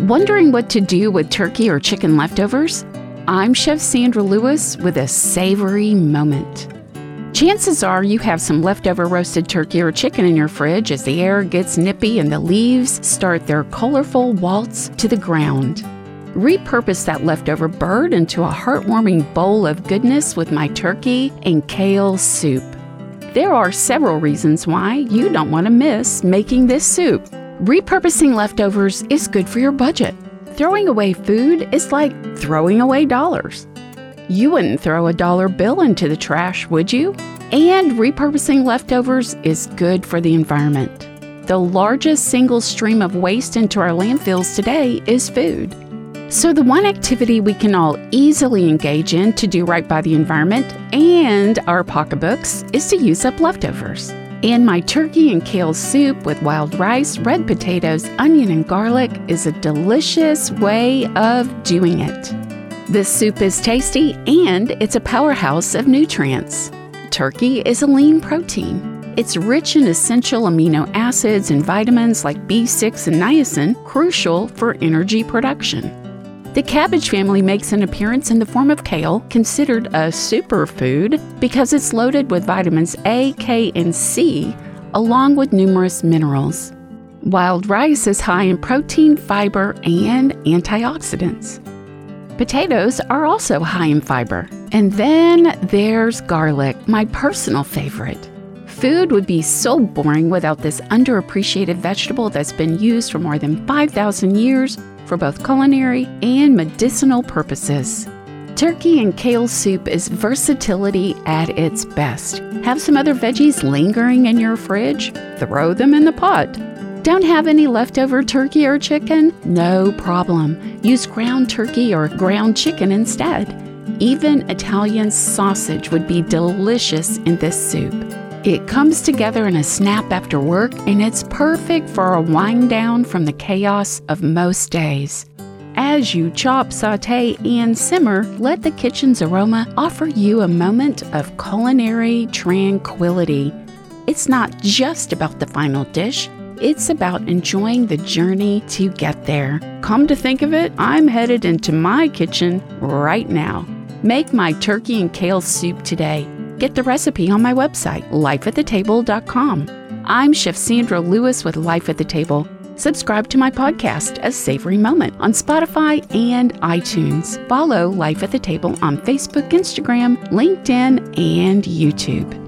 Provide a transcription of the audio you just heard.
Wondering what to do with turkey or chicken leftovers? I'm Chef Sandra Lewis with a savory moment. Chances are you have some leftover roasted turkey or chicken in your fridge as the air gets nippy and the leaves start their colorful waltz to the ground. Repurpose that leftover bird into a heartwarming bowl of goodness with my turkey and kale soup. There are several reasons why you don't want to miss making this soup. Repurposing leftovers is good for your budget. Throwing away food is like throwing away dollars. You wouldn't throw a dollar bill into the trash, would you? And repurposing leftovers is good for the environment. The largest single stream of waste into our landfills today is food. So, the one activity we can all easily engage in to do right by the environment and our pocketbooks is to use up leftovers. And my turkey and kale soup with wild rice, red potatoes, onion, and garlic is a delicious way of doing it. This soup is tasty and it's a powerhouse of nutrients. Turkey is a lean protein. It's rich in essential amino acids and vitamins like B6 and niacin, crucial for energy production. The cabbage family makes an appearance in the form of kale, considered a superfood because it's loaded with vitamins A, K, and C, along with numerous minerals. Wild rice is high in protein, fiber, and antioxidants. Potatoes are also high in fiber. And then there's garlic, my personal favorite. Food would be so boring without this underappreciated vegetable that's been used for more than 5,000 years for both culinary and medicinal purposes. Turkey and kale soup is versatility at its best. Have some other veggies lingering in your fridge? Throw them in the pot. Don't have any leftover turkey or chicken? No problem. Use ground turkey or ground chicken instead. Even Italian sausage would be delicious in this soup. It comes together in a snap after work, and it's perfect for a wind down from the chaos of most days. As you chop, saute, and simmer, let the kitchen's aroma offer you a moment of culinary tranquility. It's not just about the final dish, it's about enjoying the journey to get there. Come to think of it, I'm headed into my kitchen right now. Make my turkey and kale soup today. Get the recipe on my website, lifeatthetable.com. I'm Chef Sandra Lewis with Life at the Table. Subscribe to my podcast, A Savory Moment, on Spotify and iTunes. Follow Life at the Table on Facebook, Instagram, LinkedIn, and YouTube.